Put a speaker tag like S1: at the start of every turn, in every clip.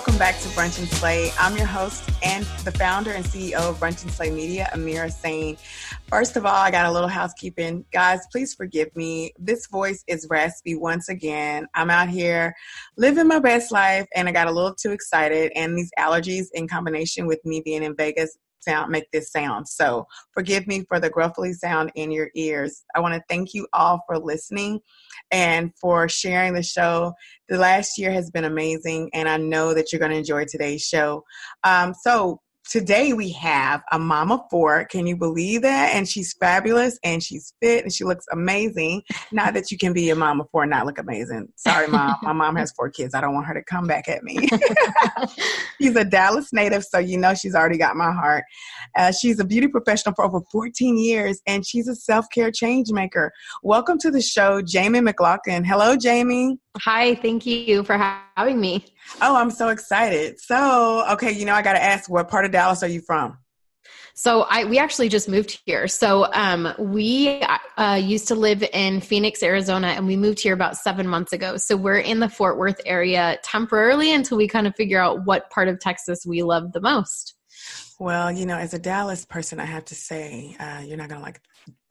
S1: Welcome back to Brunch and Slay. I'm your host and the founder and CEO of Brunch and Slay Media, Amira Sane. First of all, I got a little housekeeping. Guys, please forgive me. This voice is raspy once again. I'm out here living my best life and I got a little too excited. And these allergies, in combination with me being in Vegas, sound make this sound. So forgive me for the gruffly sound in your ears. I want to thank you all for listening and for sharing the show. The last year has been amazing, and I know that you're going to enjoy today's show. Um, so today we have a mama four. Can you believe that? And she's fabulous and she's fit and she looks amazing. Not that you can be a mama four and not look amazing. Sorry, mom. My mom has four kids. I don't want her to come back at me. she's a Dallas native, so you know she's already got my heart. Uh, she's a beauty professional for over 14 years and she's a self care change maker. Welcome to the show, Jamie McLaughlin. Hello, Jamie.
S2: Hi, thank you for having me.
S1: Oh, I'm so excited. So, okay, you know, I got to ask, what part of Dallas are you from?
S2: So I we actually just moved here. So um, we uh, used to live in Phoenix, Arizona, and we moved here about seven months ago. So we're in the Fort Worth area temporarily until we kind of figure out what part of Texas we love the most.
S1: Well, you know, as a Dallas person, I have to say uh, you're not gonna like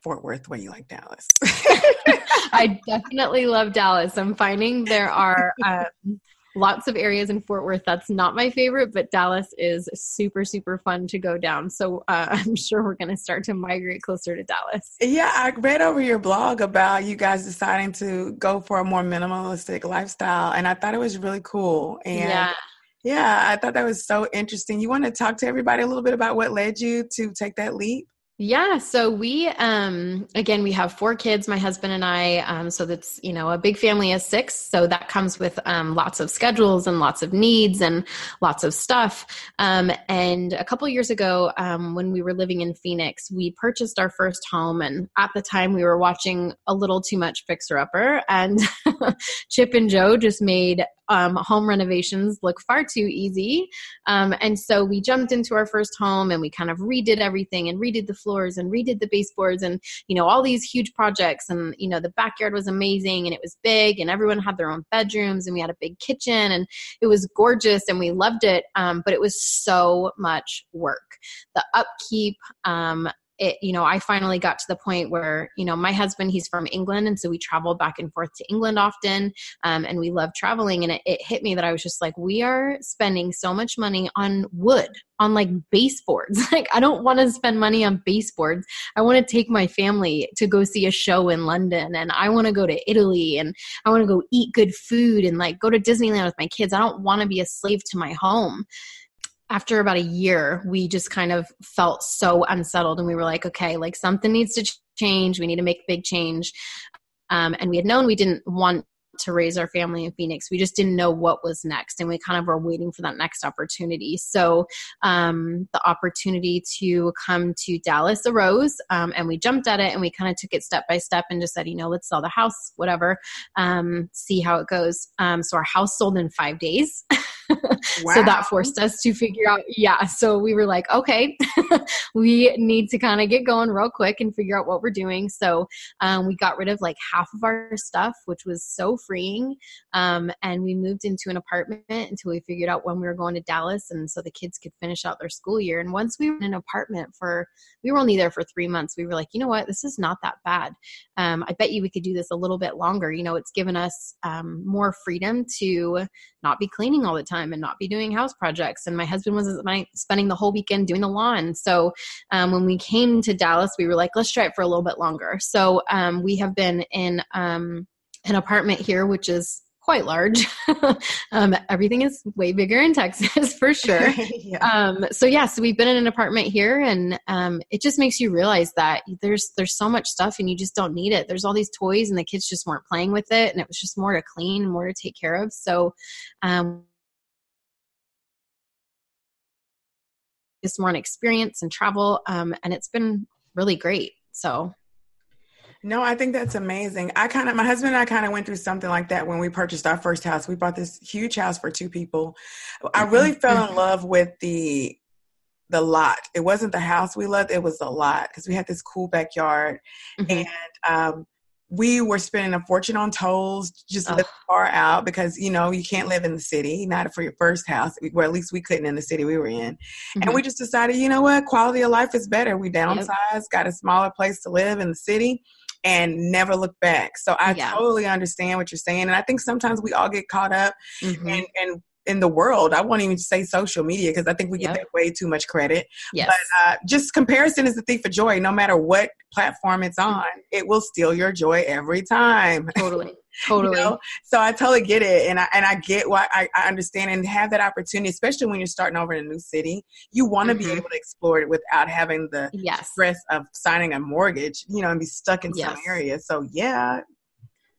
S1: Fort Worth the way you like Dallas.
S2: I definitely love Dallas. I'm finding there are um, lots of areas in Fort Worth that's not my favorite, but Dallas is super, super fun to go down. So uh, I'm sure we're going to start to migrate closer to Dallas.
S1: Yeah, I read over your blog about you guys deciding to go for a more minimalistic lifestyle, and I thought it was really cool. And yeah. Yeah, I thought that was so interesting. You want to talk to everybody a little bit about what led you to take that leap?
S2: Yeah, so we um again we have four kids, my husband and I. Um, so that's you know a big family of six. So that comes with um, lots of schedules and lots of needs and lots of stuff. Um, and a couple years ago, um, when we were living in Phoenix, we purchased our first home, and at the time we were watching a little too much Fixer Upper, and Chip and Jo just made um, home renovations look far too easy. Um, and so we jumped into our first home and we kind of redid everything and redid the floors and redid the baseboards and, you know, all these huge projects. And, you know, the backyard was amazing and it was big and everyone had their own bedrooms and we had a big kitchen and it was gorgeous and we loved it. Um, but it was so much work. The upkeep, um, it, you know, I finally got to the point where, you know, my husband, he's from England. And so we traveled back and forth to England often. Um, and we love traveling. And it, it hit me that I was just like, we are spending so much money on wood, on like baseboards. like, I don't want to spend money on baseboards. I want to take my family to go see a show in London. And I want to go to Italy and I want to go eat good food and like go to Disneyland with my kids. I don't want to be a slave to my home after about a year, we just kind of felt so unsettled and we were like, okay, like something needs to change. We need to make big change. Um, and we had known we didn't want to raise our family in Phoenix. We just didn't know what was next, and we kind of were waiting for that next opportunity. So um, the opportunity to come to Dallas arose, um, and we jumped at it, and we kind of took it step by step, and just said, you know, let's sell the house, whatever, um, see how it goes. Um, so our house sold in five days. wow. so that forced us to figure out yeah so we were like okay we need to kind of get going real quick and figure out what we're doing so um, we got rid of like half of our stuff which was so freeing um, and we moved into an apartment until we figured out when we were going to dallas and so the kids could finish out their school year and once we were in an apartment for we were only there for three months we were like you know what this is not that bad um, i bet you we could do this a little bit longer you know it's given us um, more freedom to not be cleaning all the time and not be doing house projects. And my husband was spending the whole weekend doing the lawn. So um, when we came to Dallas, we were like, let's try it for a little bit longer. So um, we have been in um, an apartment here, which is quite large. um, everything is way bigger in Texas for sure. yeah. Um, so yeah, so we've been in an apartment here, and um, it just makes you realize that there's there's so much stuff, and you just don't need it. There's all these toys, and the kids just weren't playing with it, and it was just more to clean, more to take care of. So. Um, just more an experience and travel um, and it's been really great so
S1: no, I think that's amazing. I kind of, my husband and I kind of went through something like that when we purchased our first house. We bought this huge house for two people. I really fell in mm-hmm. love with the the lot. It wasn't the house we loved; it was the lot because we had this cool backyard, mm-hmm. and um, we were spending a fortune on tolls, just living far out because you know you can't live in the city, not for your first house. Well, at least we couldn't in the city we were in, mm-hmm. and we just decided, you know what, quality of life is better. We downsized, yep. got a smaller place to live in the city, and never look back. So I yeah. totally understand what you're saying. And I think sometimes we all get caught up mm-hmm. and, and in the world. I won't even say social media because I think we get that way too much credit. Yes. But uh, just comparison is the thief of joy. No matter what platform it's on, it will steal your joy every time.
S2: Totally. Totally. you know?
S1: So I totally get it, and I and I get why I, I, understand and have that opportunity, especially when you're starting over in a new city. You want to mm-hmm. be able to explore it without having the yes. stress of signing a mortgage, you know, and be stuck in yes. some area. So yeah,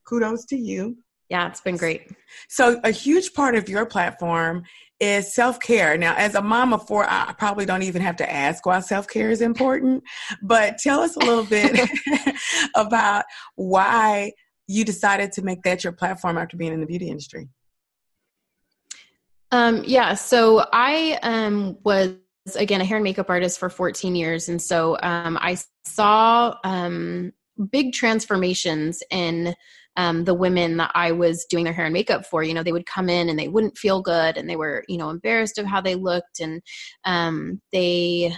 S1: kudos to you.
S2: Yeah, it's been great.
S1: So, a huge part of your platform is self care. Now, as a mom of four, I probably don't even have to ask why self care is important, but tell us a little bit about why you decided to make that your platform after being in the beauty industry.
S2: Um, yeah, so I um, was again a hair and makeup artist for 14 years, and so um, I saw um, big transformations in um, the women that I was doing their hair and makeup for, you know, they would come in and they wouldn't feel good and they were, you know, embarrassed of how they looked and um, they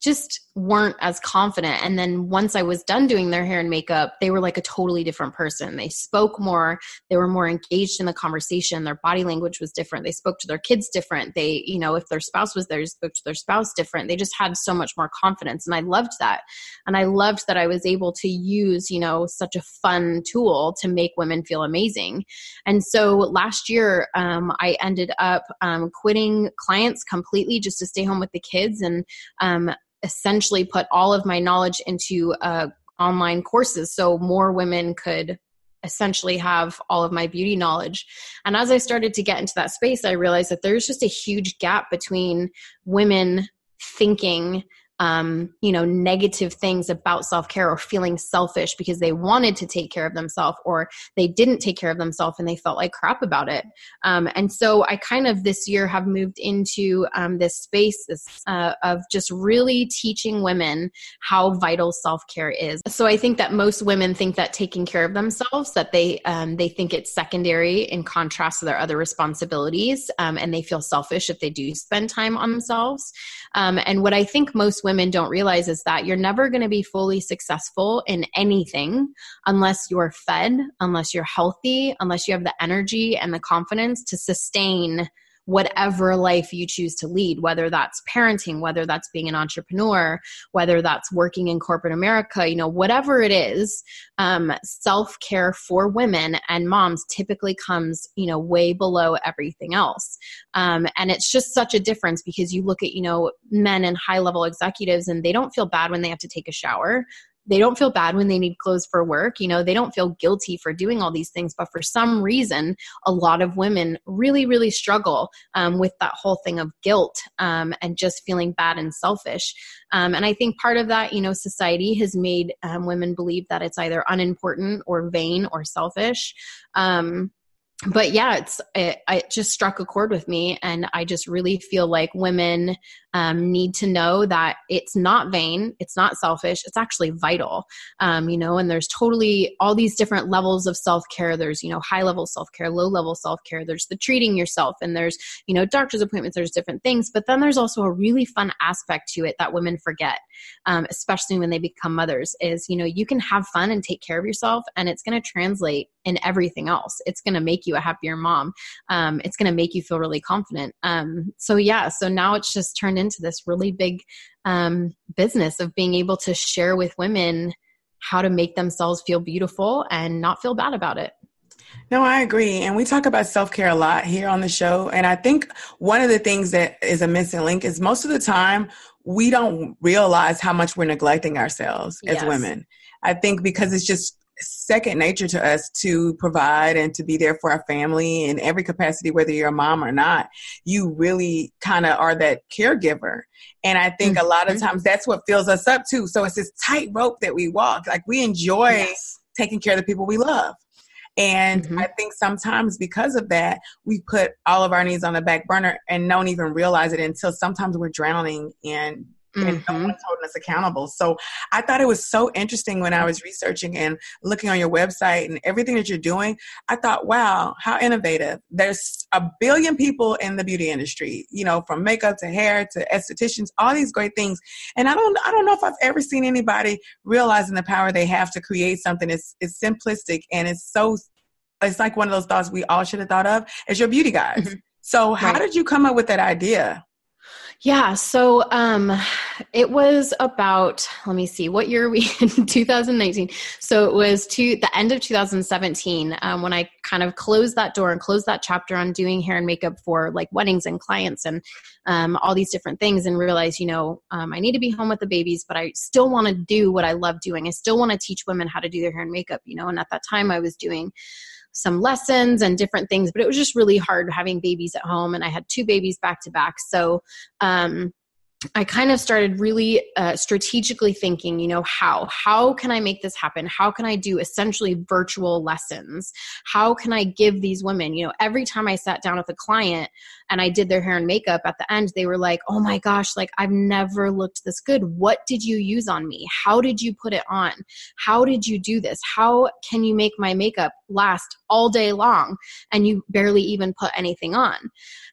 S2: just weren't as confident. And then once I was done doing their hair and makeup, they were like a totally different person. They spoke more, they were more engaged in the conversation. Their body language was different. They spoke to their kids different. They, you know, if their spouse was there, they spoke to their spouse different. They just had so much more confidence. And I loved that. And I loved that I was able to use, you know, such a fun tool to make women feel amazing. And so last year, um, I ended up um, quitting clients completely just to stay home with the kids. And um, essentially put all of my knowledge into uh, online courses so more women could essentially have all of my beauty knowledge. And as I started to get into that space, I realized that there's just a huge gap between women thinking um, you know, negative things about self care or feeling selfish because they wanted to take care of themselves or they didn't take care of themselves and they felt like crap about it. Um, and so I kind of this year have moved into um, this space uh, of just really teaching women how vital self care is. So I think that most women think that taking care of themselves that they um, they think it's secondary in contrast to their other responsibilities, um, and they feel selfish if they do spend time on themselves. Um, and what I think most women don't realize is that you're never going to be fully successful in anything unless you're fed, unless you're healthy, unless you have the energy and the confidence to sustain whatever life you choose to lead, whether that's parenting, whether that's being an entrepreneur, whether that's working in corporate America, you know, whatever it is, um, self care for women and moms typically comes, you know, way below everything else. Um, and it's just such a difference because you look at, you know, men and high level executives and they don't feel bad when they have to take a shower they don't feel bad when they need clothes for work you know they don't feel guilty for doing all these things but for some reason a lot of women really really struggle um, with that whole thing of guilt um, and just feeling bad and selfish. Um, and i think part of that you know society has made um, women believe that it's either unimportant or vain or selfish. Um, but yeah, it's it, it, just struck a chord with me, and I just really feel like women um, need to know that it's not vain, it's not selfish, it's actually vital. Um, you know, and there's totally all these different levels of self care. There's you know high level self care, low level self care. There's the treating yourself, and there's you know doctor's appointments. There's different things, but then there's also a really fun aspect to it that women forget, um, especially when they become mothers. Is you know you can have fun and take care of yourself, and it's going to translate in everything else. It's going to make you a happier mom. Um, it's going to make you feel really confident. Um, so, yeah, so now it's just turned into this really big um, business of being able to share with women how to make themselves feel beautiful and not feel bad about it.
S1: No, I agree. And we talk about self care a lot here on the show. And I think one of the things that is a missing link is most of the time we don't realize how much we're neglecting ourselves yes. as women. I think because it's just second nature to us to provide and to be there for our family in every capacity, whether you're a mom or not. You really kind of are that caregiver. And I think mm-hmm. a lot of times that's what fills us up too. So it's this tight rope that we walk. Like we enjoy yes. taking care of the people we love. And mm-hmm. I think sometimes because of that, we put all of our needs on the back burner and don't even realize it until sometimes we're drowning in mm-hmm. and no one's holding us accountable. So I thought it was so interesting when I was researching and looking on your website and everything that you're doing. I thought, wow, how innovative. There's a billion people in the beauty industry, you know, from makeup to hair to estheticians, all these great things. And I don't I don't know if I've ever seen anybody realizing the power they have to create something. It's it's simplistic and it's so it's like one of those thoughts we all should have thought of as your beauty guys. Mm-hmm. So how right. did you come up with that idea?
S2: Yeah, so um it was about let me see what year we in 2019. So it was to the end of 2017 um, when I kind of closed that door and closed that chapter on doing hair and makeup for like weddings and clients and um, all these different things and realized you know um, I need to be home with the babies, but I still want to do what I love doing. I still want to teach women how to do their hair and makeup, you know. And at that time I was doing some lessons and different things, but it was just really hard having babies at home. And I had two babies back to back. So, um, I kind of started really uh, strategically thinking, you know, how how can I make this happen? How can I do essentially virtual lessons? How can I give these women, you know, every time I sat down with a client and I did their hair and makeup at the end, they were like, "Oh my gosh, like I've never looked this good. What did you use on me? How did you put it on? How did you do this? How can you make my makeup last all day long and you barely even put anything on?"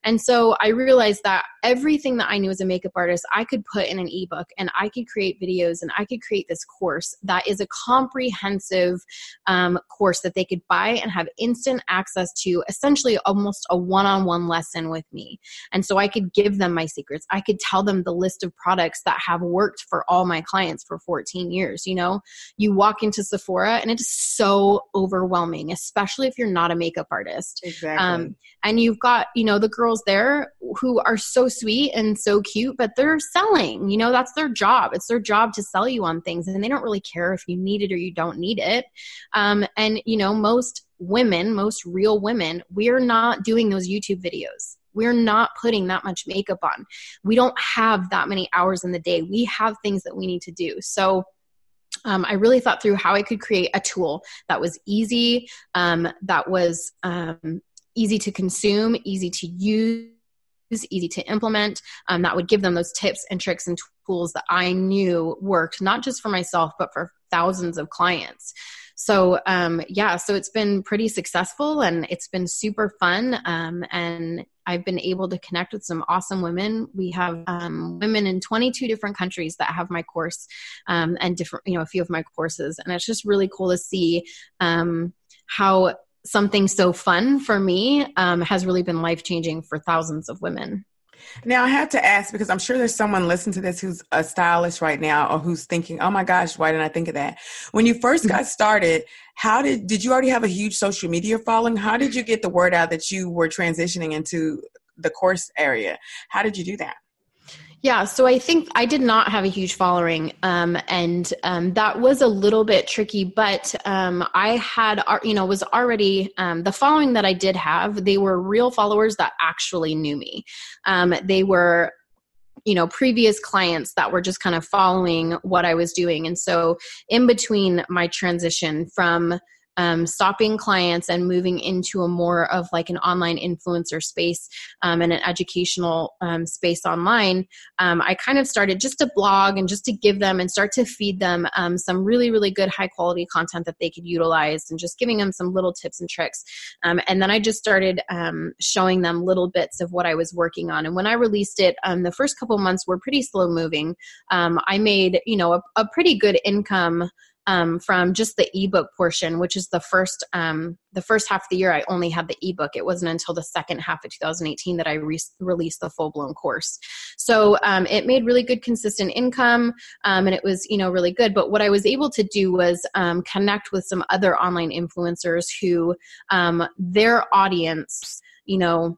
S2: And so I realized that everything that I knew as a makeup artist, I could put in an ebook and I could create videos and I could create this course that is a comprehensive um, course that they could buy and have instant access to essentially almost a one on one lesson with me. And so I could give them my secrets. I could tell them the list of products that have worked for all my clients for 14 years. You know, you walk into Sephora and it is so overwhelming, especially if you're not a makeup artist.
S1: Exactly. Um,
S2: and you've got, you know, the girls there who are so sweet and so cute, but they're selling. You know, that's their job. It's their job to sell you on things, and they don't really care if you need it or you don't need it. Um, and, you know, most women, most real women, we're not doing those YouTube videos. We're not putting that much makeup on. We don't have that many hours in the day. We have things that we need to do. So, um, I really thought through how I could create a tool that was easy, um, that was um, easy to consume, easy to use, easy to implement, um, that would give them those tips and tricks and tools that I knew worked, not just for myself, but for thousands of clients. So, um, yeah, so it's been pretty successful and it's been super fun. Um, and I've been able to connect with some awesome women. We have um, women in 22 different countries that have my course um, and different, you know, a few of my courses. And it's just really cool to see um, how something so fun for me um, has really been life changing for thousands of women.
S1: Now I have to ask because I'm sure there's someone listening to this who's a stylist right now or who's thinking, "Oh my gosh, why didn't I think of that?" When you first mm-hmm. got started, how did did you already have a huge social media following? How did you get the word out that you were transitioning into the course area? How did you do that?
S2: Yeah, so I think I did not have a huge following, um, and um, that was a little bit tricky. But um, I had, you know, was already um, the following that I did have. They were real followers that actually knew me. Um, they were you know previous clients that were just kind of following what i was doing and so in between my transition from um, stopping clients and moving into a more of like an online influencer space um, and an educational um, space online, um, I kind of started just to blog and just to give them and start to feed them um, some really, really good high quality content that they could utilize and just giving them some little tips and tricks. Um, and then I just started showing them little bits of what I was working on. And when I released it, the first couple months were pretty slow moving. I made, you know, a, a pretty good income um, from just the ebook portion, which is the first um, the first half of the year. I only had the ebook. It wasn't until the second half of 2018 that I re- released the full blown course. So um, it made really good consistent income, um, and it was you know really good. But what I was able to do was um, connect with some other online influencers who um, their audience, you know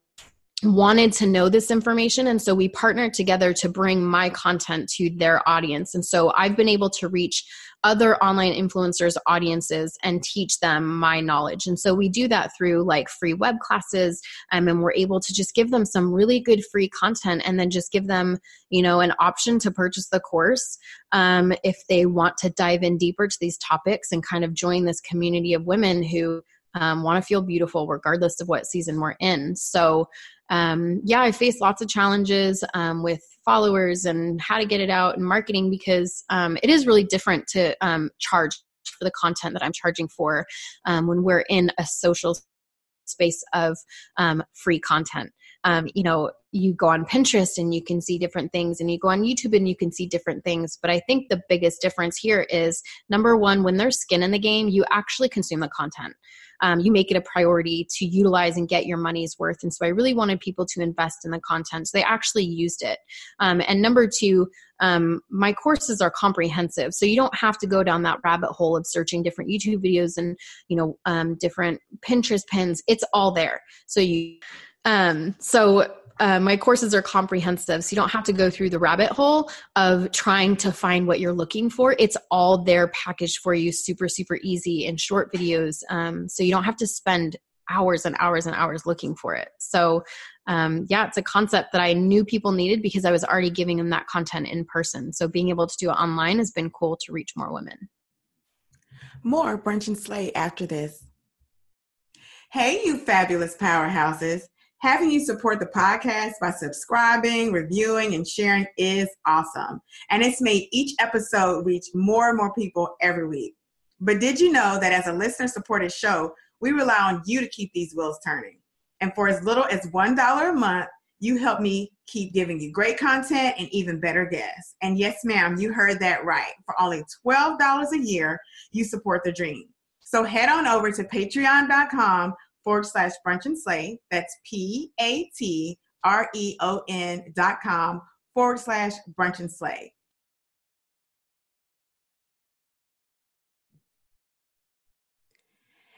S2: wanted to know this information. And so we partnered together to bring my content to their audience. And so i've been able to reach other online influencers audiences and teach them my knowledge. And so we do that through like free web classes um, and we're able to just give them some really good free content and then just give them you know an option to purchase the course um, if they want to dive in deeper to these topics and kind of join this community of women who um, want to feel beautiful regardless of what season we're in. So, um, yeah, I face lots of challenges um, with followers and how to get it out and marketing because um, it is really different to um, charge for the content that I'm charging for um, when we're in a social space of free content. Um, you know, you go on Pinterest and you can see different things, and you go on YouTube and you can see different things. But I think the biggest difference here is number one, when there's skin in the game, you actually consume the content um, you make it a priority to utilize and get your money's worth. And so I really wanted people to invest in the content. So they actually used it. Um, and number two, um, my courses are comprehensive so you don't have to go down that rabbit hole of searching different youtube videos and you know um, different pinterest pins it's all there so you um, so uh, my courses are comprehensive so you don't have to go through the rabbit hole of trying to find what you're looking for. It's all there packaged for you super super easy in short videos um, so you don't have to spend hours and hours and hours looking for it. So um, yeah it's a concept that i knew people needed because i was already giving them that content in person. So being able to do it online has been cool to reach more women.
S1: More brunch and slay after this. Hey you fabulous powerhouses Having you support the podcast by subscribing, reviewing, and sharing is awesome. And it's made each episode reach more and more people every week. But did you know that as a listener supported show, we rely on you to keep these wheels turning? And for as little as $1 a month, you help me keep giving you great content and even better guests. And yes, ma'am, you heard that right. For only $12 a year, you support the dream. So head on over to patreon.com forward slash brunch and slay. That's P A T R E O N dot com forward slash brunch and slay.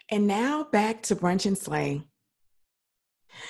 S1: And now back to brunch and slay.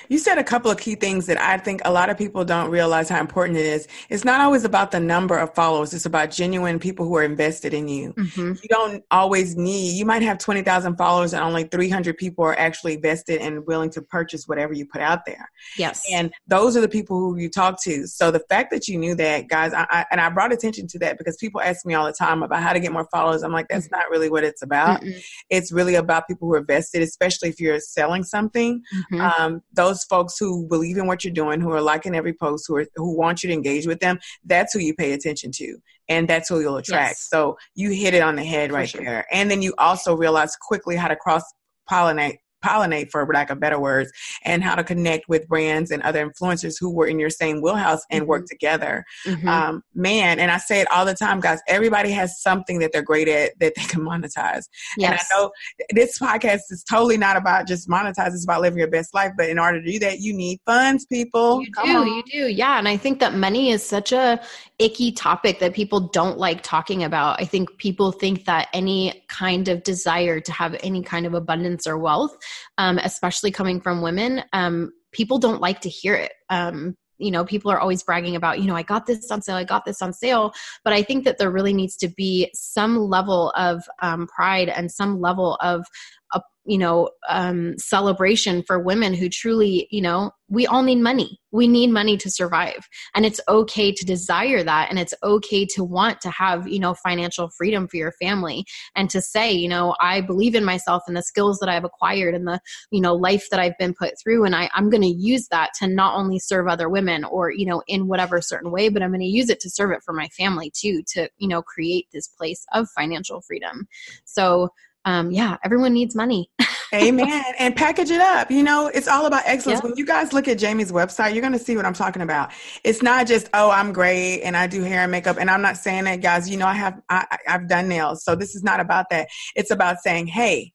S1: You said a couple of key things that I think a lot of people don't realize how important it is. It's not always about the number of followers, it's about genuine people who are invested in you. Mm-hmm. You don't always need, you might have 20,000 followers and only 300 people are actually vested and willing to purchase whatever you put out there.
S2: Yes.
S1: And those are the people who you talk to. So the fact that you knew that, guys, I, I, and I brought attention to that because people ask me all the time about how to get more followers. I'm like, that's mm-hmm. not really what it's about. Mm-mm. It's really about people who are vested, especially if you're selling something. Mm-hmm. Um, those folks who believe in what you're doing, who are liking every post, who are who want you to engage with them, that's who you pay attention to. And that's who you'll attract. Yes. So you hit it on the head right sure. there. And then you also realize quickly how to cross pollinate pollinate for lack of better words and how to connect with brands and other influencers who were in your same wheelhouse and mm-hmm. work together mm-hmm. um, man and i say it all the time guys everybody has something that they're great at that they can monetize yes. and i know this podcast is totally not about just monetize it's about living your best life but in order to do that you need funds people
S2: you Come do on. you do yeah and i think that money is such a icky topic that people don't like talking about i think people think that any kind of desire to have any kind of abundance or wealth um, especially coming from women, um, people don't like to hear it. Um, you know, people are always bragging about, you know, I got this on sale, I got this on sale. But I think that there really needs to be some level of um, pride and some level of a you know um, celebration for women who truly you know we all need money. We need money to survive. And it's okay to desire that. And it's okay to want to have you know financial freedom for your family and to say you know i believe in myself and the skills that i've acquired and the you know life that i've been put through. And I, i'm going to use that to not only serve other women or you know in whatever certain way but i'm going to use it to serve it for my family too to you know create this place of financial freedom. So um, yeah, everyone needs money.
S1: Amen. And package it up. You know, it's all about excellence. When you guys look at Jamie's website, you're going to see what I'm talking about. It's not just, oh, I'm great and I do hair and makeup. And I'm not saying that, guys. You know, I have I, I've done nails, so this is not about that. It's about saying, hey,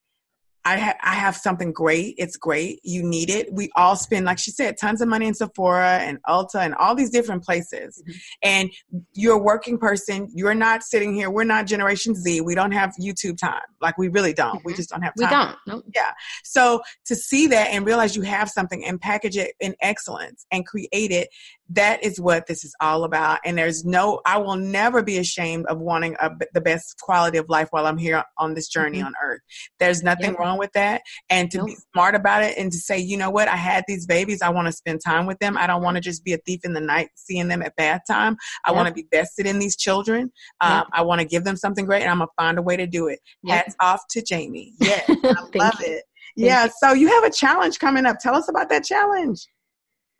S1: I, ha- I have something great. It's great. You need it. We all spend, like she said, tons of money in Sephora and Ulta and all these different places. Mm-hmm. And you're a working person. You're not sitting here. We're not Generation Z. We don't have YouTube time. Like we really don't. Mm-hmm. We just don't have time.
S2: We don't. Nope.
S1: Yeah. So to see that and realize you have something and package it in excellence and create it that is what this is all about and there's no i will never be ashamed of wanting a, the best quality of life while i'm here on this journey mm-hmm. on earth there's nothing yep. wrong with that and to nope. be smart about it and to say you know what? I had these babies. I want to spend time with them. I don't want to just be a thief in the night seeing them at bath time. I yep. want to be vested in these children. Um, i want to give them something great and i'm gonna find a way to do it. Hats off to jamie. Yes i love you. it. Thank yeah you. so you have a challenge coming up. Tell us about that challenge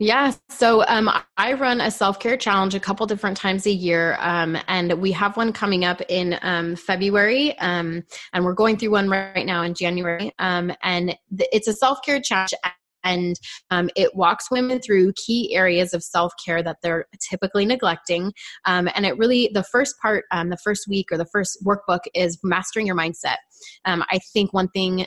S2: yeah, so um, I run a self care challenge a couple different times a year, um, and we have one coming up in um, February, um, and we're going through one right now in January. Um, and th- it's a self care challenge, and um, it walks women through key areas of self care that they're typically neglecting. and it really, the first part, the first week or the first workbook is mastering your mindset. I think one thing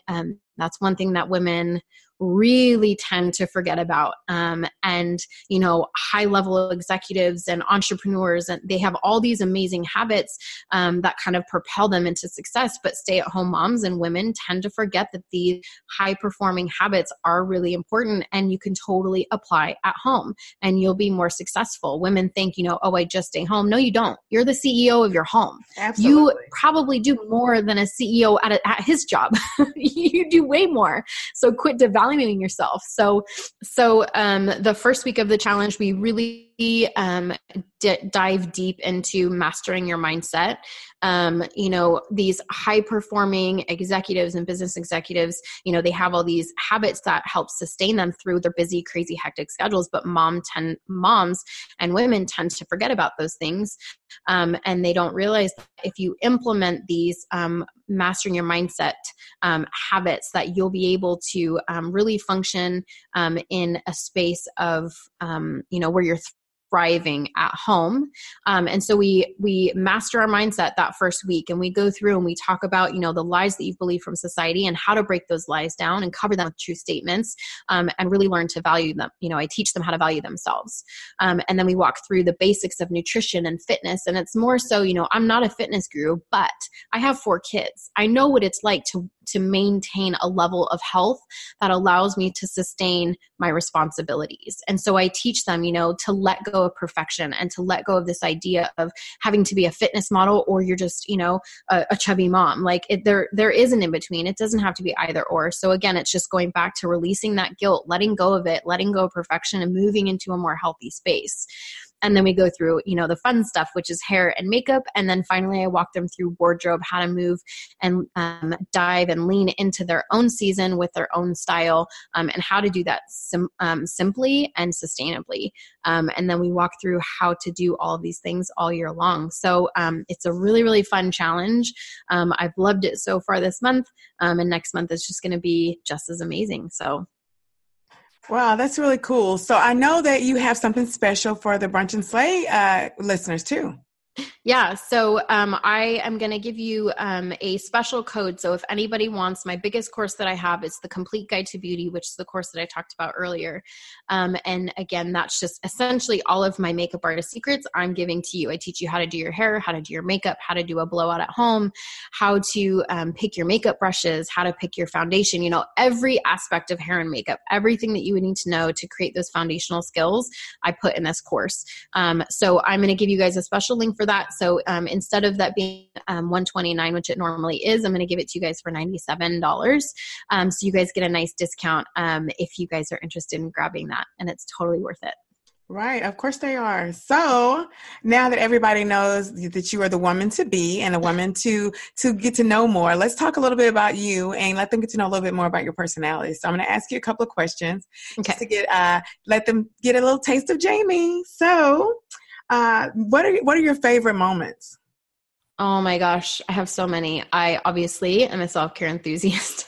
S2: that's one thing that women really tend to forget about um, and you know high level executives and entrepreneurs and they have all these amazing habits um, that kind of propel them into success. But stay at home moms and women tend to forget that these high performing habits are really important and you can totally apply at home and you'll be more successful. Women think you know oh i just stay home. No you don't. You're the ceo of your home.
S1: Absolutely.
S2: you probably do more than a ceo at, a, at his job. You do way more. So quit devaluing yourself. So, so um, the first week of the challenge, we really um, d- dive deep into mastering your mindset. Um, you know, these high performing executives and business executives, you know, they have all these habits that help sustain them through their busy, crazy, hectic schedules. But mom tend, moms and women tend to forget about those things. Um, and they don't realize if you implement these um, mastering your mindset um, habits that you'll be able to um, really function in a space of you know where you're thriving at home. Um, and so we we master our mindset that first week and we go through and we talk about you know the lies that you've believed from society and how to break those lies down and cover them with true statements um, and really learn to value them. You know i teach them how to value themselves. Um, and then we walk through the basics of nutrition and fitness and it's more so you know i'm not a fitness guru but i have four kids. I know what it's like to to maintain a level of health that allows me to sustain my responsibilities. And so I teach them, you know, to let go of perfection and to let go of this idea of having to be a fitness model or you're just, you know, a, a chubby mom. Like it, there there is an in between. It doesn't have to be either or. So again, it's just going back to releasing that guilt, letting go of it, letting go of perfection and moving into a more healthy space and then we go through you know the fun stuff which is hair and makeup. And then finally i walk them through wardrobe how to move and um, dive and lean into their own season with their own style um, and how to do that sim- um, simply and sustainably. Um, and then we walk through how to do all of these things all year long. So um, it's a really really fun challenge. Um, i've loved it so far this month and next month is just going to be just as amazing. So
S1: Wow, that's really cool. So I know that you have something special for the Brunch and Slay uh, listeners too.
S2: Yeah, so um, I am going to give you um, a special code. So if anybody wants my biggest course that I have, it's the Complete Guide to Beauty, which is the course that I talked about earlier. Um, and again, that's just essentially all of my makeup artist secrets I'm giving to you. I teach you how to do your hair, how to do your makeup, how to do a blowout at home, how to um, pick your makeup brushes, how to pick your foundation. You know, every aspect of hair and makeup, everything that you would need to know to create those foundational skills, I put in this course. Um, so I'm going to give you guys a special link for that. So um, instead of that being um, 129 which it normally is, I'm going to give it to you guys for $97. Um, so you guys get a nice discount um, if you guys are interested in grabbing that, and it's totally worth it.
S1: Right, of course they are. So now that everybody knows that you are the woman to be and a woman to to get to know more, let's talk a little bit about you and let them get to know a little bit more about your personality. So I'm going to ask you a couple of questions okay. just to get uh, let them get a little taste of Jamie. So uh, what are what are your favorite moments?
S2: Oh my gosh, I have so many. I obviously am a self care enthusiast.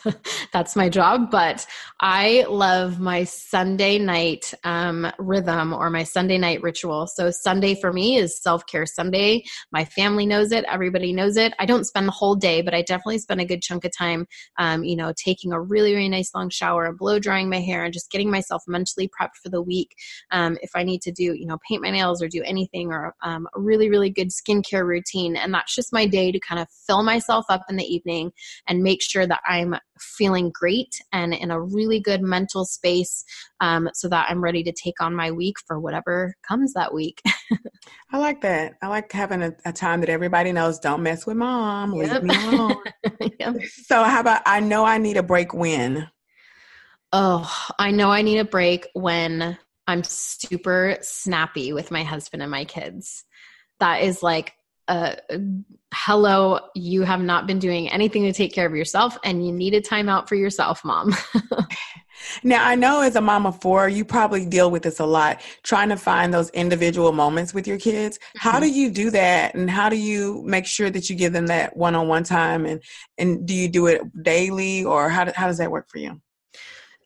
S2: That's my job, but I love my Sunday night um, rhythm or my Sunday night ritual. So, Sunday for me is self care Sunday. My family knows it, everybody knows it. I don't spend the whole day, but I definitely spend a good chunk of time, um, you know, taking a really, really nice long shower and blow drying my hair and just getting myself mentally prepped for the week. Um, if I need to do, you know, paint my nails or do anything or um, a really, really good skincare routine. And that's just my day to kind of fill myself up in the evening and make sure that I'm feeling great and in a really good mental space um, so that I'm ready to take on my week for whatever comes that week.
S1: I like that. I like having a, a, time that everybody knows don't mess with mom, yep. leave me alone. yep. So, how about I know I need a break when?
S2: Oh, I know I need a break when I'm super snappy with my husband and my kids. That is like uh, hello, you have not been doing anything to take care of yourself and you need a timeout for yourself, mom.
S1: now, I know as a mom of four, you probably deal with this a lot, trying to find those individual moments with your kids. Mm-hmm. How do you do that? And how do you make sure that you give them that one on one time? And, and do you do it daily or how, do, how does that work for you?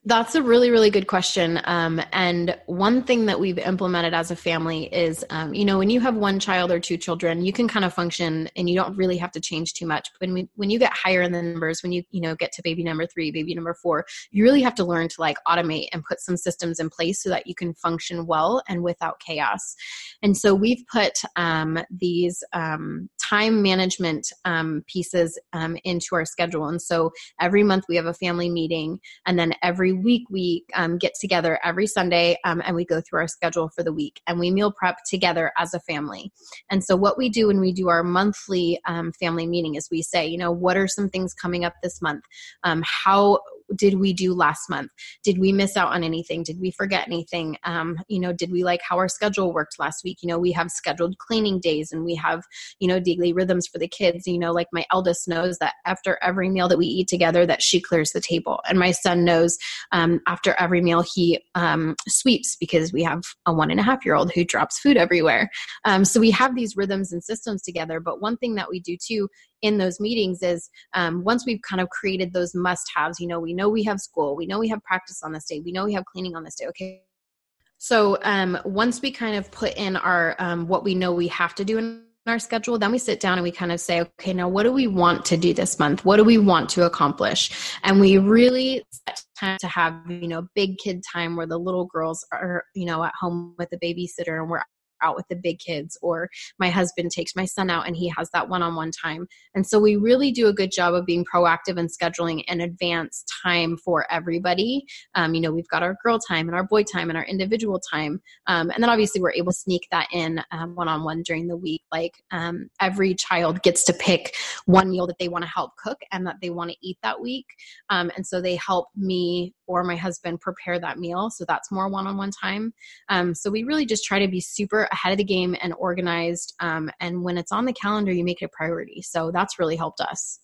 S2: That's a really, really good question. Um, and one thing that we've implemented as a family is, um, you know, when you have one child or two children, you can kind of function and you don't really have to change too much. But when, we, when you get higher in the numbers, when you, you know, get to baby number three, baby number four, you really have to learn to like automate and put some systems in place so that you can function well and without chaos. And so we've put um, these um, time management um, pieces um, into our schedule. And so every month we have a family meeting and then every week we um, get together every Sunday um, and we go through our schedule for the week and we meal prep together as a family. And so, what we do when we do our monthly um, family meeting is we say, you know, what are some things coming up this month? Um, how did we do last month? Did we miss out on anything? Did we forget anything? Um, you know, did we like how our schedule worked last week? You know, we have scheduled cleaning days and we have, you know, daily rhythms for the kids. You know, like my eldest knows that after every meal that we eat together, that she clears the table. And my son knows um, after every meal, he um, sweeps because we have a one and a half year old who drops food everywhere. Um, so we have these rhythms and systems together. But one thing that we do too in those meetings is um, once we've kind of created those must haves, you know, we know we have school, we know we have practice on this day, we know we have cleaning on this day. Okay. So um, once we kind of put in our um, what we know we have to do in our schedule, then we sit down and we kind of say, okay, now what do we want to do this month? What do we want to accomplish? And we really set time to have, you know, big kid time where the little girls are, you know, at home with a babysitter and we're out with the big kids or my husband takes my son out and he has that one-on-one time. And so we really do a good job of being proactive and scheduling in advance time for everybody. Um, you know we've got our girl time and our boy time and our individual time. Um, and then obviously we're able to sneak that in um, one-on-one during the week. Like um, every child gets to pick one meal that they want to help cook and that they want to eat that week. Um, and so they help me or my husband prepare that meal. So that's more one-on-one time. Um, so we really just try to be super ahead of the game and organized. Um, and when it's on the calendar, you make it a priority. So that's really helped us.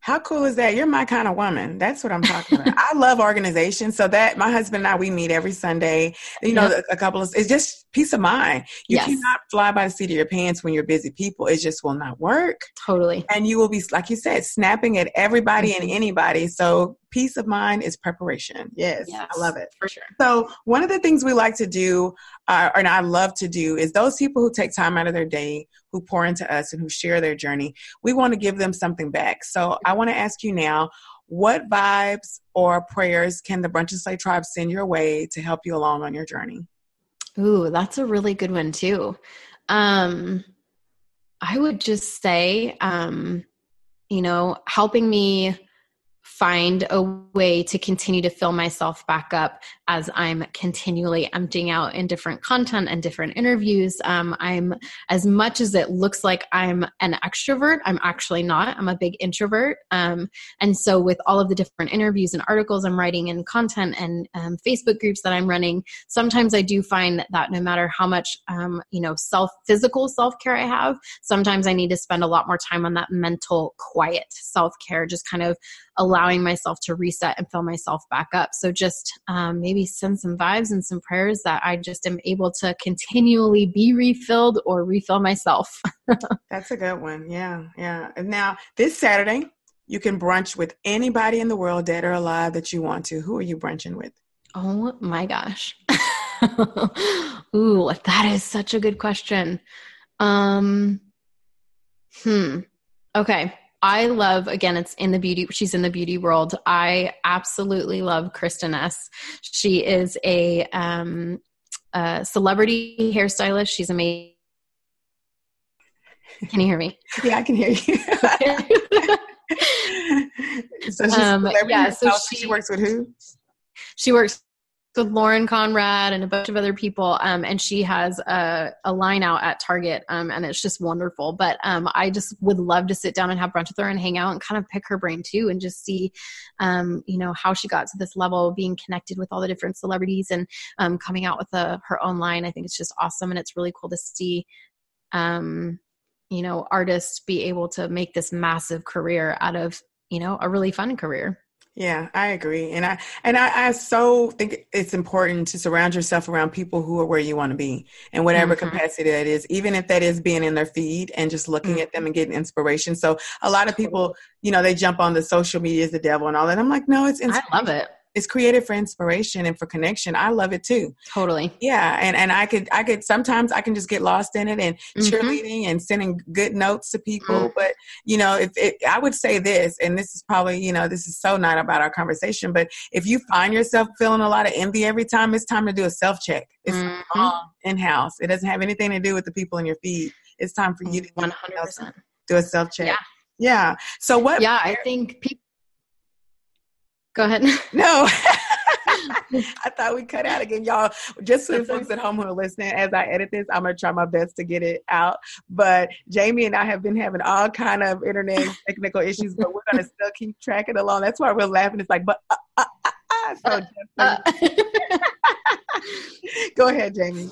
S1: How cool is that? You're my kind of woman. That's what I'm talking about. I love organization. So that my husband and I, we meet every Sunday. You know, yep. a couple of, it's just peace of mind. You yes. cannot fly by the seat of your pants when you're busy people. It just will not work.
S2: Totally.
S1: And you will be, like you said, snapping at everybody mm-hmm. and anybody. So peace of mind is preparation. Yes, yes, I love it.
S2: For sure.
S1: So, one of the things we like to do, uh, and I love to do, is those people who take time out of their day, who pour into us, and who share their journey, we want to give them something back. So, I want to ask you now what vibes or prayers can the Brunch and Slay tribe send your way to help you along on your journey?
S2: Ooh, that's a really good one, too. Um, I would just say, um, you know, helping me find a way to continue to fill myself back up as I'm continually emptying out in different content and different interviews. Um, I'm, as much as it looks like I'm an extrovert, I'm actually not. I'm a big introvert. Um, and so, with all of the different interviews and articles I'm writing and content and um, Facebook groups that I'm running, sometimes I do find that no matter how much, um, you know, self physical self care I have, sometimes I need to spend a lot more time on that mental quiet self care, just kind of allowing myself to reset and fill myself back up. So just um, maybe send some vibes and some prayers that I just am able to continually be refilled or refill myself.
S1: That's a good one. Yeah, yeah. And now this Saturday, you can brunch with anybody in the world, dead or alive, that you want to. Who are you brunching with?
S2: Oh my gosh. Ooh, that is such a good question. Um, hmm. Okay. I love again. It's in the beauty. She's in the beauty world. I absolutely love Kristin Ess. She is a, um, a celebrity hairstylist. She's amazing. Can you hear me?
S1: Yeah, I can hear you. so she's um, yeah, so she, she works with who?
S2: She works with Lauren Conrad and a bunch of other people. Um, and she has a, a line out at Target, um, and it's just wonderful. But um, I just would love to sit down and have brunch with her and hang out and kind of pick her brain too, and just see, um, you know, how she got to this level, being connected with all the different celebrities and um, coming out with a, her own line. I think it's just awesome, and it's really cool to see. Um, you know, artists be able to make this massive career out of, you know, a really fun career.
S1: Yeah, I agree. And I and I, I so think it's important to surround yourself around people who are where you want to be in whatever mm-hmm. capacity that is, even if that is being in their feed and just looking mm-hmm. at them and getting inspiration. So a lot of people, you know, they jump on the social media is the devil and all that. I'm like, no, it's
S2: I love it
S1: it's created for inspiration and for connection. I love it too.
S2: Totally.
S1: Yeah. And and I could I could sometimes I can just get lost in it and mm-hmm. cheerleading and sending good notes to people. Mm-hmm. But you know, if it, I would say this, and this is probably, you know, this is so not about our conversation, but if you find yourself feeling a lot of envy every time, it's time to do a self check. It's mm-hmm. in house. It doesn't have anything to do with the people in your feed. It's time for you to 100%. do a self check. Yeah. Yeah. So what?
S2: Yeah, I think people Go ahead.
S1: No. I thought we cut out again, y'all. Just for the folks at home who are listening, as I edit this, I'm gonna try my best to get it out. But Jamie and I have been having all kind of internet technical issues, but we're gonna still keep tracking along. That's why we're laughing. It's like, but uh, uh, uh, uh. so uh, go ahead, Jamie.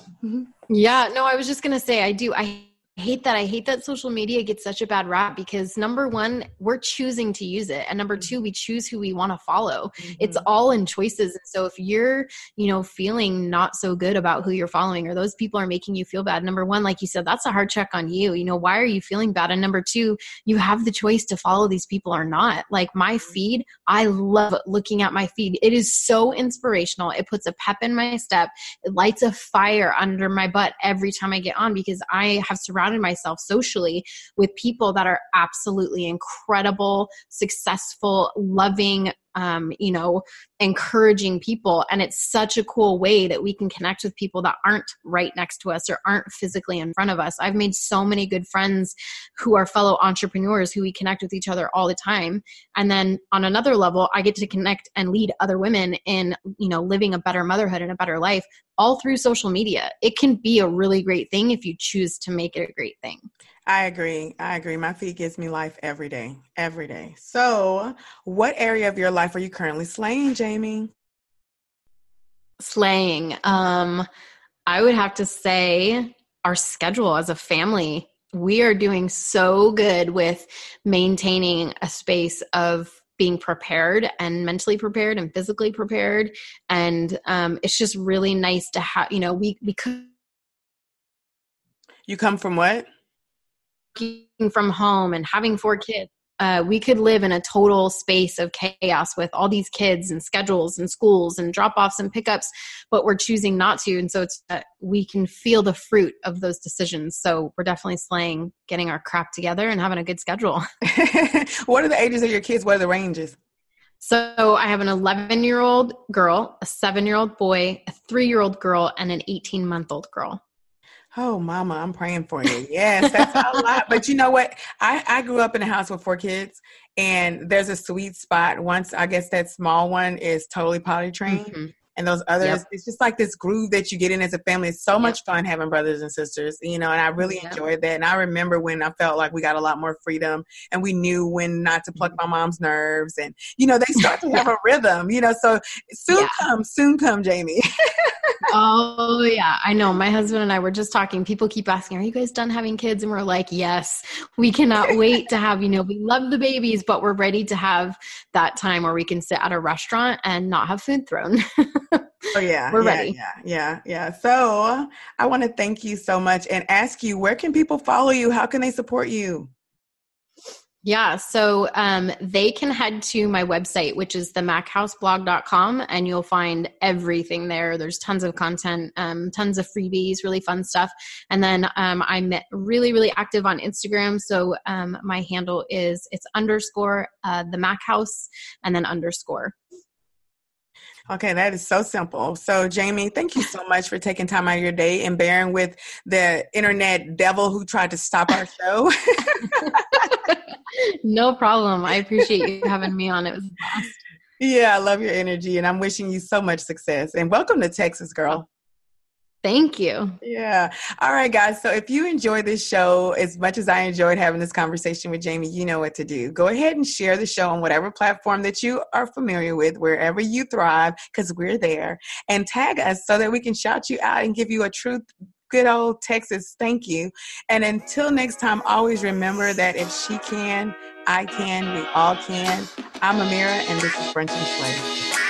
S2: Yeah, no, I was just gonna say I do. I hate that. I hate that social media gets such a bad rap because number one, we're choosing to use it. And number two, we choose who we want to follow. Mm-hmm. It's all in choices. And so if you're, you know, feeling not so good about who you're following or those people are making you feel bad, number one, like you said, that's a hard check on you. You know, why are you feeling bad? And number two, you have the choice to follow these people or not. Like my mm-hmm. feed, I love looking at my feed. It is so inspirational. It puts a pep in my step. It lights a fire under my butt every time I get on because I have surrounded surrounded myself socially with people that are absolutely incredible, successful, loving, um, you know, encouraging people. And it's such a cool way that we can connect with people that aren't right next to us or aren't physically in front of us. I've made so many good friends who are fellow entrepreneurs who we connect with each other all the time. And then on another level, I get to connect and lead other women in, you know, living a better motherhood and a better life all through social media. It can be a really great thing if you choose to make it a great thing.
S1: I agree. I agree. My feet gives me life every day, every day. So, what area of your life are you currently slaying, Jamie?
S2: Slaying. Um, I would have to say our schedule as a family. We are doing so good with maintaining a space of being prepared and mentally prepared and physically prepared. And um, it's just really nice to have, you know, we, we could.
S1: You come from what?
S2: Working from home and having four kids uh, we could live in a total space of chaos with all these kids and schedules and schools and drop offs and pickups, but we're choosing not to. And so it's uh, we can feel the fruit of those decisions. So we're definitely slaying getting our crap together and having a good schedule.
S1: what are the ages of your kids? What are the ranges?
S2: So I have an 11 year old girl, a seven year old boy, a three year old girl, and an 18 month old girl.
S1: Oh, mama, I'm praying for you. Yes, that's a lot. But you know what? I, I grew up in a house with four kids, and there's a sweet spot. Once I guess that small one is totally potty trained, mm-hmm. And those others. Yep. It's just like this groove that you get in as a family. It's so yep. much fun having brothers and sisters, you know, and I really yep. enjoyed that. And I remember when I felt like we got a lot more freedom and we knew when not to pluck mm-hmm. my mom's nerves. And, you know, they start to have a rhythm, you know, so soon yeah. come, soon come, Jamie.
S2: oh, yeah. I know. My husband and I were just talking. People keep asking, Are you guys done having kids? And we're like, Yes, we cannot wait to have, you know, we love the babies, but we're ready to have that time where we can sit at a restaurant and not have food thrown.
S1: Oh yeah
S2: we're
S1: yeah,
S2: ready
S1: yeah yeah yeah so i want to thank you so much and ask you where can people follow you how can they support you
S2: yeah, so um, they can head to my website, which is the machouseblog.com, and you'll find everything there. There's tons of content, um, tons of freebies, really fun stuff. And then um, I'm really, really active on Instagram. So um, my handle is it's underscore uh, the Mac House and then underscore.
S1: Okay, that is so simple. So, Jamie, thank you so much for taking time out of your day and bearing with the internet devil who tried to stop our show.
S2: no problem. I appreciate you having me on. It was blast.
S1: Yeah, I love your energy and I'm wishing you so much success. And welcome to Texas, girl.
S2: Thank you.
S1: Yeah. All right, guys. So if you enjoy this show as much as I enjoyed having this conversation with Jamie, you know what to do. Go ahead and share the show on whatever platform that you are familiar with, wherever you thrive, because we're there. And tag us so that we can shout you out and give you a truth good old Texas thank you. And until next time, always remember that if she can, I can, we all can. I'm Amira, and this is Brunch and Slay.